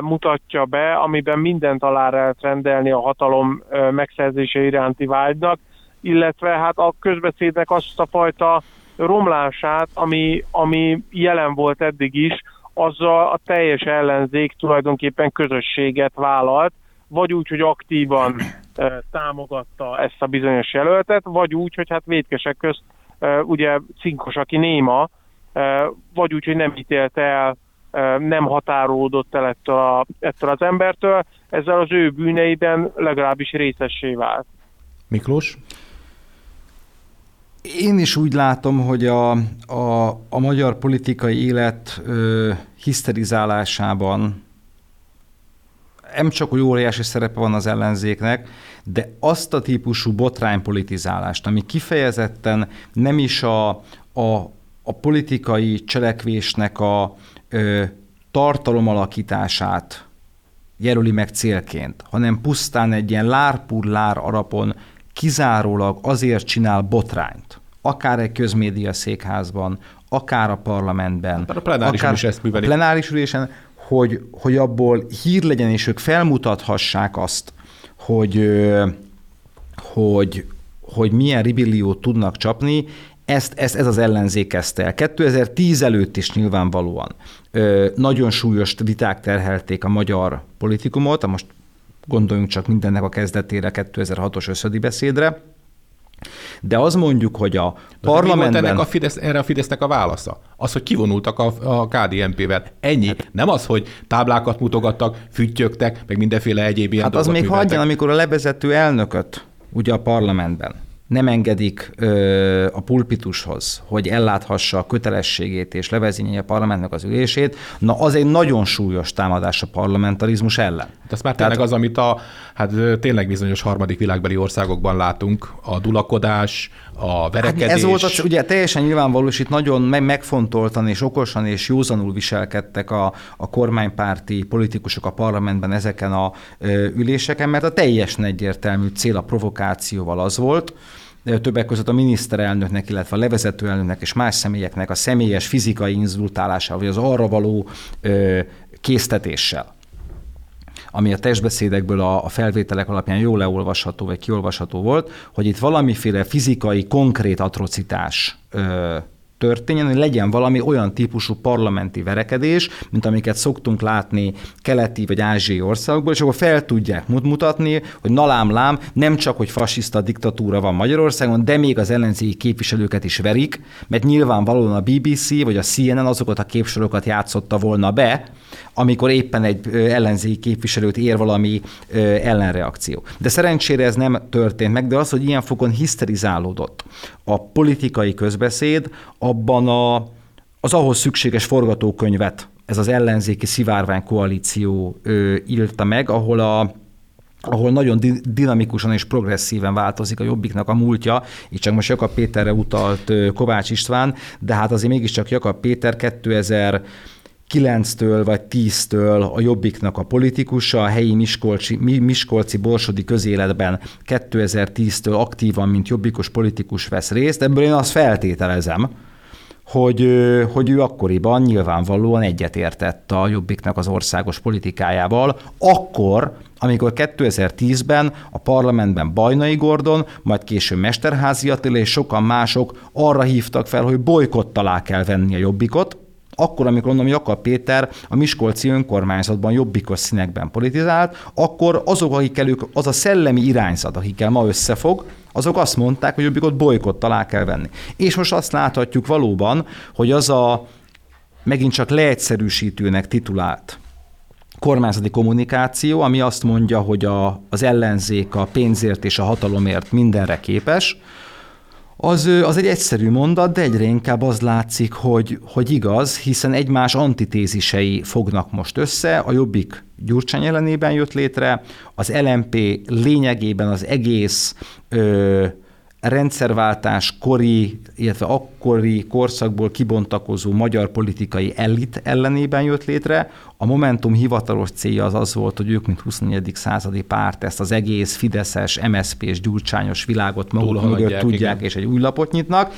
mutatja be, amiben mindent alá lehet rendelni a hatalom megszerzése iránti vágynak, illetve hát a közbeszédnek azt a fajta romlását, ami, ami jelen volt eddig is, azzal a teljes ellenzék tulajdonképpen közösséget vállalt, vagy úgy, hogy aktívan támogatta ezt a bizonyos jelöltet, vagy úgy, hogy hát védkesek közt ugye cinkos, aki néma, vagy úgy, hogy nem ítélte el, nem határolódott el ettől, a, ettől az embertől, ezzel az ő bűneiben legalábbis részessé vált. Miklós? Én is úgy látom, hogy a, a, a magyar politikai élet ö, hiszterizálásában nem csak, hogy óriási szerepe van az ellenzéknek, de azt a típusú botránypolitizálást, ami kifejezetten nem is a, a, a politikai cselekvésnek a ö, tartalomalakítását jelöli meg célként, hanem pusztán egy ilyen lárpur-lár arapon kizárólag azért csinál botrányt, akár egy közmédia székházban, akár a parlamentben, a plenáris akár is ezt. A plenáris ülésen, hogy, hogy abból hír legyen, és ők felmutathassák azt, hogy, hogy, hogy milyen ribilliót tudnak csapni, ezt, ezt, ez az ellenzék kezdte el. 2010 előtt is nyilvánvalóan ö, nagyon súlyos viták terhelték a magyar politikumot, most gondoljunk csak mindennek a kezdetére, 2006-os összödi beszédre, de az mondjuk, hogy a de parlamentben... Ennek a Fidesz, erre a Fidesznek a válasza? Az, hogy kivonultak a, a KDNP-vel. Ennyi. Hát, nem az, hogy táblákat mutogattak, füttyögtek, meg mindenféle egyéb ilyen Hát az még hagyjan, amikor a levezető elnököt ugye a parlamentben nem engedik ö, a pulpitushoz, hogy elláthassa a kötelességét és levezényelje a parlamentnek az ülését, na az egy nagyon súlyos támadás a parlamentarizmus ellen. De ez már tényleg Tehát, az, amit a hát tényleg bizonyos harmadik világbeli országokban látunk, a dulakodás, a verekedés. Hát ez volt az, ugye teljesen nyilvánvaló, és itt nagyon megfontoltan és okosan és józanul viselkedtek a, a kormánypárti politikusok a parlamentben ezeken a ö, üléseken, mert a teljesen egyértelmű cél a provokációval az volt, többek között a miniszterelnöknek, illetve a levezető elnöknek és más személyeknek a személyes fizikai inzultálásával, vagy az arra való késztetéssel ami a testbeszédekből a, felvételek alapján jól leolvasható, vagy kiolvasható volt, hogy itt valamiféle fizikai, konkrét atrocitás történjen, hogy legyen valami olyan típusú parlamenti verekedés, mint amiket szoktunk látni keleti vagy ázsiai országokból, és akkor fel tudják mutatni, hogy nalám lám, nem csak, hogy fasiszta diktatúra van Magyarországon, de még az ellenzéki képviselőket is verik, mert nyilvánvalóan a BBC vagy a CNN azokat a képsorokat játszotta volna be, amikor éppen egy ellenzéki képviselőt ér valami ellenreakció. De szerencsére ez nem történt meg, de az, hogy ilyen fokon hiszterizálódott a politikai közbeszéd, abban a, az ahhoz szükséges forgatókönyvet ez az ellenzéki szivárvány koalíció ö, írta meg, ahol a ahol nagyon dinamikusan és progresszíven változik a Jobbiknak a múltja, így csak most Jakab Péterre utalt Kovács István, de hát azért mégiscsak Jakab Péter 2000 9-től vagy 10-től a Jobbiknak a politikusa, a helyi Miskolci, Miskolci Borsodi közéletben 2010-től aktívan, mint jobbikos politikus vesz részt. Ebből én azt feltételezem, hogy, hogy ő akkoriban nyilvánvalóan egyetértett a Jobbiknak az országos politikájával, akkor, amikor 2010-ben a parlamentben Bajnai Gordon, majd később Mesterházi Attila és sokan mások arra hívtak fel, hogy bolykott alá kell venni a Jobbikot, akkor, amikor mondom, Jakab Péter a Miskolci önkormányzatban jobbikos színekben politizált, akkor azok, akik ők, az a szellemi irányzat, akikkel ma összefog, azok azt mondták, hogy jobbikot bolykott alá kell venni. És most azt láthatjuk valóban, hogy az a megint csak leegyszerűsítőnek titulált kormányzati kommunikáció, ami azt mondja, hogy a, az ellenzék a pénzért és a hatalomért mindenre képes, az, az egy egyszerű mondat, de egyre inkább az látszik, hogy, hogy igaz, hiszen egymás antitézisei fognak most össze. A Jobbik Gyurcsány ellenében jött létre, az LMP lényegében az egész ö, rendszerváltás kori, illetve akkori korszakból kibontakozó magyar politikai elit ellenében jött létre. A Momentum hivatalos célja az az volt, hogy ők, mint 24. századi párt, ezt az egész Fideszes, MSZP-s, gyurcsányos világot maguk mögött tudják, igen. és egy új lapot nyitnak.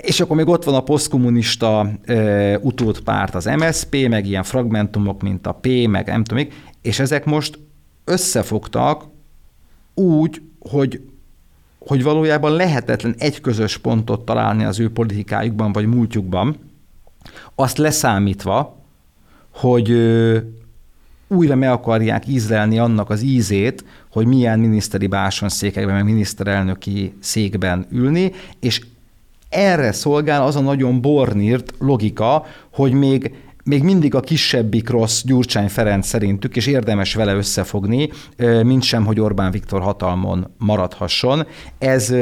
És akkor még ott van a posztkommunista utódpárt, az MSP, meg ilyen fragmentumok, mint a P, meg nem tudom még, és ezek most összefogtak úgy, hogy hogy valójában lehetetlen egy közös pontot találni az ő politikájukban vagy múltjukban, azt leszámítva, hogy újra meg akarják ízlelni annak az ízét, hogy milyen miniszteri bársonyszékekben, meg miniszterelnöki székben ülni, és erre szolgál az a nagyon bornírt logika, hogy még még mindig a kisebbik rossz Gyurcsány Ferenc szerintük, és érdemes vele összefogni, mint sem, hogy Orbán Viktor hatalmon maradhasson. Ez,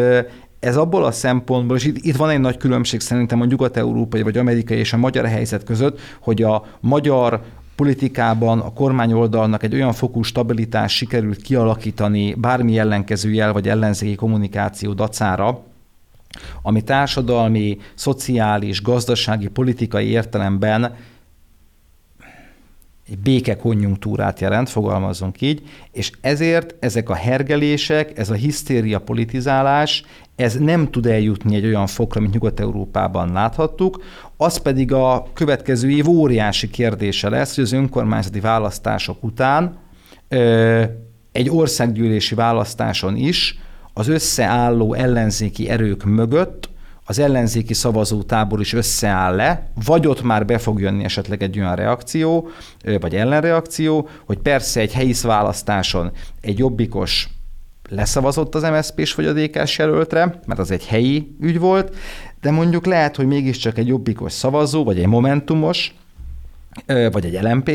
ez abból a szempontból, és itt, itt van egy nagy különbség szerintem a nyugat-európai vagy amerikai és a magyar helyzet között, hogy a magyar politikában a kormányoldalnak egy olyan fokú stabilitás sikerült kialakítani bármi ellenkező jel vagy ellenzéki kommunikáció dacára, ami társadalmi, szociális, gazdasági, politikai értelemben egy békekonjunktúrát jelent, fogalmazunk így, és ezért ezek a hergelések, ez a hisztéria politizálás, ez nem tud eljutni egy olyan fokra, mint Nyugat-Európában láthattuk, az pedig a következő év óriási kérdése lesz, hogy az önkormányzati választások után ö, egy országgyűlési választáson is az összeálló ellenzéki erők mögött az ellenzéki szavazótábor is összeáll le, vagy ott már be fog jönni esetleg egy olyan reakció, vagy ellenreakció, hogy persze egy helyi választáson egy jobbikos leszavazott az MSZP-s vagy a dk jelöltre, mert az egy helyi ügy volt, de mondjuk lehet, hogy mégiscsak egy jobbikos szavazó, vagy egy momentumos, vagy egy lmp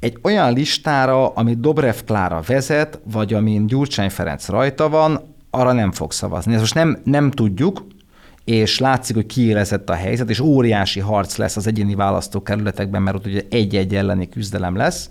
egy olyan listára, amit Dobrev Klára vezet, vagy amin Gyurcsány Ferenc rajta van, arra nem fog szavazni. Ezt most nem, nem tudjuk, és látszik, hogy kiélezett a helyzet, és óriási harc lesz az egyéni választókerületekben, mert ott ugye egy-egy elleni küzdelem lesz,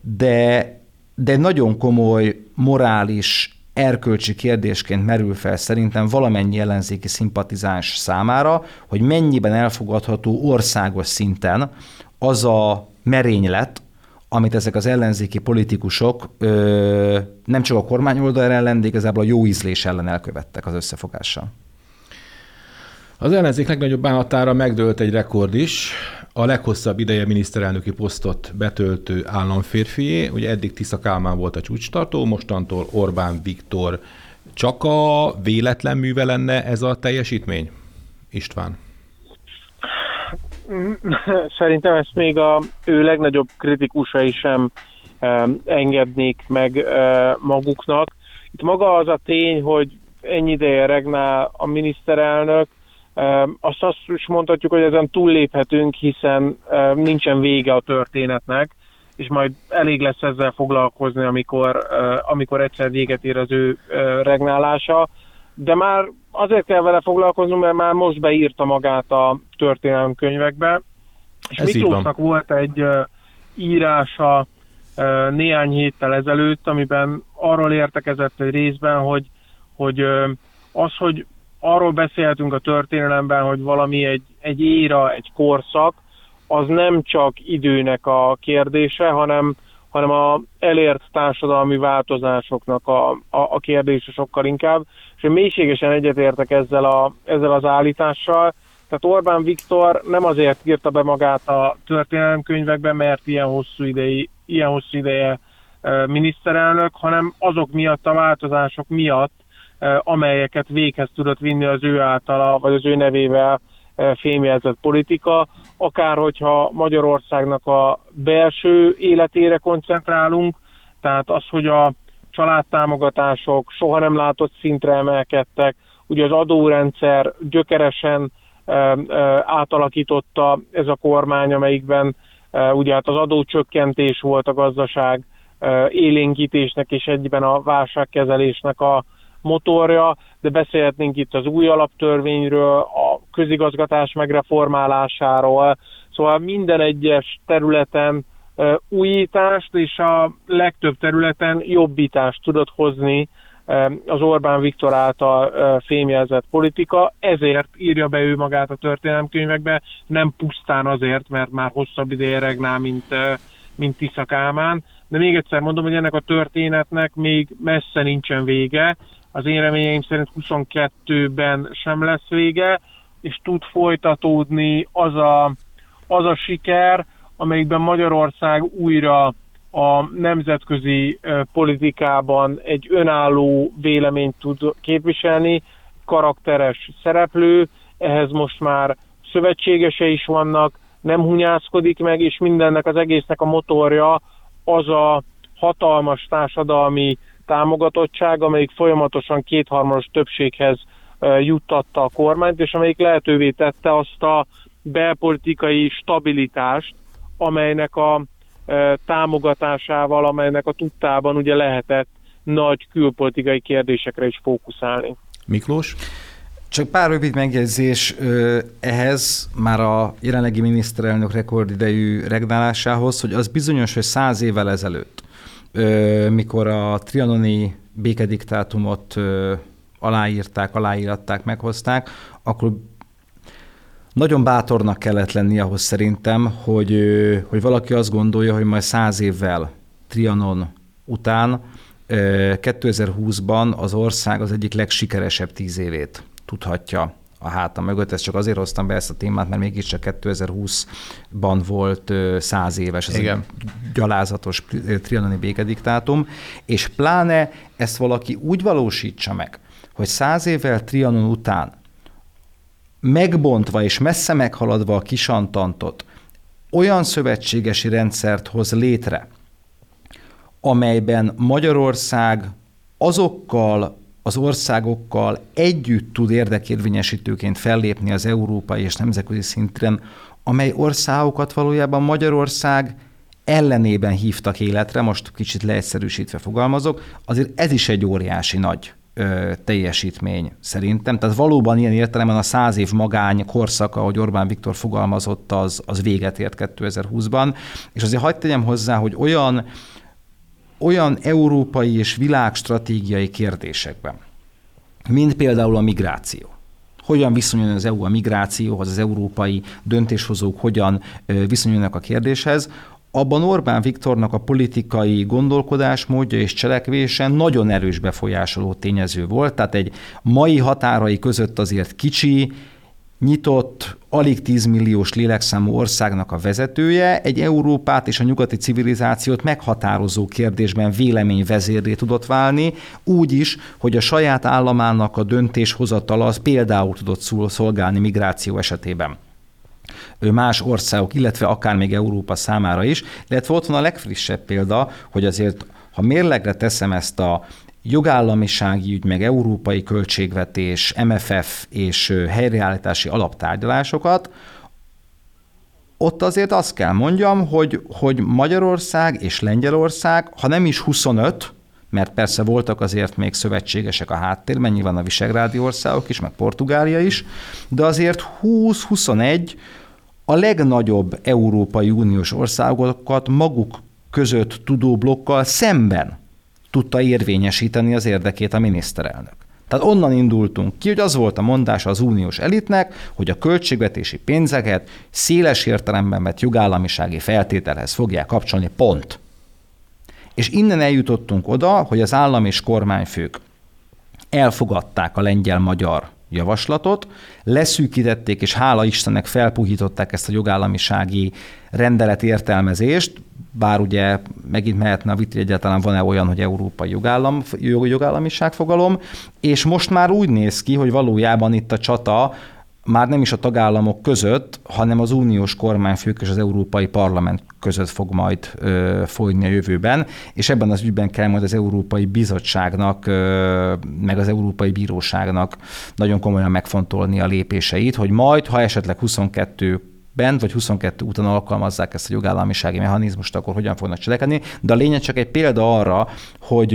de, de nagyon komoly morális erkölcsi kérdésként merül fel szerintem valamennyi ellenzéki szimpatizáns számára, hogy mennyiben elfogadható országos szinten az a merénylet, amit ezek az ellenzéki politikusok ö, nem csak a kormányoldal ellen, de igazából a jó ízlés ellen elkövettek az összefogással. Az ellenzék legnagyobb bánatára megdőlt egy rekord is. A leghosszabb ideje miniszterelnöki posztot betöltő államférfié, ugye eddig Tisza Kálmán volt a csúcstartó, mostantól Orbán Viktor. Csak a véletlen műve lenne ez a teljesítmény? István. Szerintem ezt még a ő legnagyobb kritikusai sem engednék meg maguknak. Itt maga az a tény, hogy ennyi ideje regnál a miniszterelnök, azt azt is mondhatjuk, hogy ezen túlléphetünk, hiszen nincsen vége a történetnek, és majd elég lesz ezzel foglalkozni, amikor, amikor egyszer véget ér az ő regnálása. De már azért kell vele foglalkoznunk, mert már most beírta magát a történelmi könyvekbe. És Ez Miklósnak volt egy írása néhány héttel ezelőtt, amiben arról értekezett egy részben, hogy, hogy az, hogy arról beszélhetünk a történelemben, hogy valami egy, egy éra, egy korszak, az nem csak időnek a kérdése, hanem, hanem a elért társadalmi változásoknak a, a, a kérdése sokkal inkább. És én mélységesen egyetértek ezzel, a, ezzel az állítással. Tehát Orbán Viktor nem azért írta be magát a történelemkönyvekben, mert ilyen hosszú, idei, ilyen hosszú ideje miniszterelnök, hanem azok miatt, a változások miatt, amelyeket véghez tudott vinni az ő általa, vagy az ő nevével fémjelzett politika, akár hogyha Magyarországnak a belső életére koncentrálunk, tehát az, hogy a családtámogatások soha nem látott szintre emelkedtek, ugye az adórendszer gyökeresen átalakította ez a kormány, amelyikben ugye hát az adócsökkentés volt a gazdaság élénkítésnek és egyben a válságkezelésnek a, motorja, de beszélhetnénk itt az új alaptörvényről, a közigazgatás megreformálásáról, szóval minden egyes területen újítást és a legtöbb területen jobbítást tudott hozni az Orbán Viktor által fémjelzett politika, ezért írja be ő magát a történelemkönyvekbe, nem pusztán azért, mert már hosszabb ideje regnál, mint, mint Tisza Kálmán, de még egyszer mondom, hogy ennek a történetnek még messze nincsen vége, az én reményeim szerint 22-ben sem lesz vége, és tud folytatódni az a, az a siker, amelyikben Magyarország újra a nemzetközi politikában egy önálló véleményt tud képviselni, karakteres szereplő, ehhez most már szövetségese is vannak, nem hunyászkodik meg, és mindennek az egésznek a motorja az a hatalmas társadalmi támogatottság, amelyik folyamatosan kétharmados többséghez juttatta a kormányt, és amelyik lehetővé tette azt a belpolitikai stabilitást, amelynek a támogatásával, amelynek a tudtában ugye lehetett nagy külpolitikai kérdésekre is fókuszálni. Miklós? Csak pár rövid megjegyzés ehhez, már a jelenlegi miniszterelnök rekordidejű regnálásához, hogy az bizonyos, hogy száz évvel ezelőtt mikor a trianoni békediktátumot aláírták, aláíratták, meghozták, akkor nagyon bátornak kellett lenni ahhoz szerintem, hogy, hogy valaki azt gondolja, hogy majd száz évvel Trianon után 2020-ban az ország az egyik legsikeresebb tíz évét tudhatja a hátam mögött. Ezt csak azért hoztam be ezt a témát, mert mégiscsak 2020-ban volt száz éves ez Igen. a gyalázatos trianoni békediktátum, és pláne ezt valaki úgy valósítsa meg, hogy száz évvel Trianon után megbontva és messze meghaladva a kisantantot, olyan szövetségesi rendszert hoz létre, amelyben Magyarország azokkal az országokkal együtt tud érdekérvényesítőként fellépni az európai és nemzetközi szinten, amely országokat valójában Magyarország ellenében hívtak életre, most kicsit leegyszerűsítve fogalmazok, azért ez is egy óriási nagy teljesítmény szerintem. Tehát valóban ilyen értelemben a száz év magány korszaka, ahogy Orbán Viktor fogalmazott, az, az véget ért 2020-ban. És azért hagyd tegyem hozzá, hogy olyan olyan európai és világstratégiai kérdésekben, mint például a migráció. Hogyan viszonyul az EU a migrációhoz, az európai döntéshozók hogyan viszonyulnak a kérdéshez, abban Orbán Viktornak a politikai gondolkodásmódja és cselekvése nagyon erős befolyásoló tényező volt, tehát egy mai határai között azért kicsi, nyitott, alig 10 milliós lélekszámú országnak a vezetője egy Európát és a nyugati civilizációt meghatározó kérdésben véleményvezérré tudott válni, úgy is, hogy a saját államának a döntéshozatala az például tudott szolgálni migráció esetében. Más országok, illetve akár még Európa számára is, illetve ott van a legfrissebb példa, hogy azért ha mérlegre teszem ezt a jogállamisági ügy, meg európai költségvetés, MFF és helyreállítási alaptárgyalásokat, ott azért azt kell mondjam, hogy, hogy Magyarország és Lengyelország, ha nem is 25, mert persze voltak azért még szövetségesek a háttérben, nyilván a visegrádi országok is, meg Portugália is, de azért 20-21 a legnagyobb Európai Uniós országokat maguk között tudó blokkal szemben tudta érvényesíteni az érdekét a miniszterelnök. Tehát onnan indultunk ki, hogy az volt a mondás az uniós elitnek, hogy a költségvetési pénzeket széles értelemben vett jogállamisági feltételhez fogják kapcsolni, pont. És innen eljutottunk oda, hogy az állam és kormányfők elfogadták a lengyel-magyar javaslatot, leszűkítették, és hála Istennek felpuhították ezt a jogállamisági rendelet értelmezést, bár ugye megint mehetne a vita, hogy egyáltalán van-e olyan, hogy európai jogállam, jogállamiság fogalom, és most már úgy néz ki, hogy valójában itt a csata már nem is a tagállamok között, hanem az uniós kormányfők és az Európai Parlament között fog majd ö, folyni a jövőben, és ebben az ügyben kell majd az Európai Bizottságnak, ö, meg az Európai Bíróságnak nagyon komolyan megfontolni a lépéseit, hogy majd, ha esetleg 22 bent, vagy 22 után alkalmazzák ezt a jogállamisági mechanizmust, akkor hogyan fognak cselekedni. De a lényeg csak egy példa arra, hogy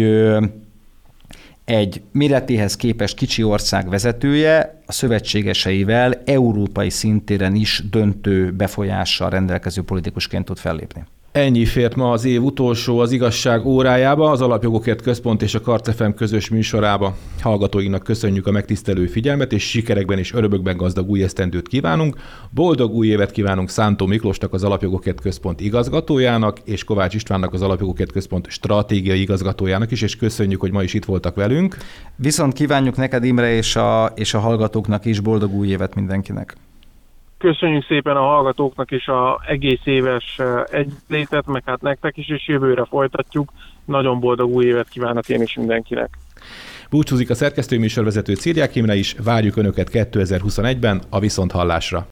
egy méretéhez képest kicsi ország vezetője a szövetségeseivel európai szintéren is döntő befolyással rendelkező politikusként tud fellépni. Ennyi fért ma az év utolsó az igazság órájába, az Alapjogokért Központ és a Karcefem közös műsorába. Hallgatóinknak köszönjük a megtisztelő figyelmet, és sikerekben és örömökben gazdag új esztendőt kívánunk. Boldog új évet kívánunk Szántó Miklósnak, az Alapjogokért Központ igazgatójának, és Kovács Istvánnak, az Alapjogokért Központ stratégiai igazgatójának is, és köszönjük, hogy ma is itt voltak velünk. Viszont kívánjuk neked, Imre, és a, és a hallgatóknak is boldog új évet mindenkinek. Köszönjük szépen a hallgatóknak is a egész éves egylétet, meg hát nektek is, és jövőre folytatjuk. Nagyon boldog új évet kívánok én is mindenkinek. Búcsúzik a szerkesztőműsorvezető Círják Imre is, várjuk Önöket 2021-ben a Viszonthallásra.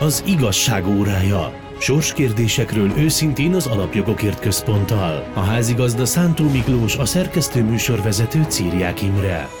Az igazság órája. Sorskérdésekről őszintén az Alapjogokért Központtal. A házigazda Szántó Miklós, a szerkesztő műsorvezető Círják Imre.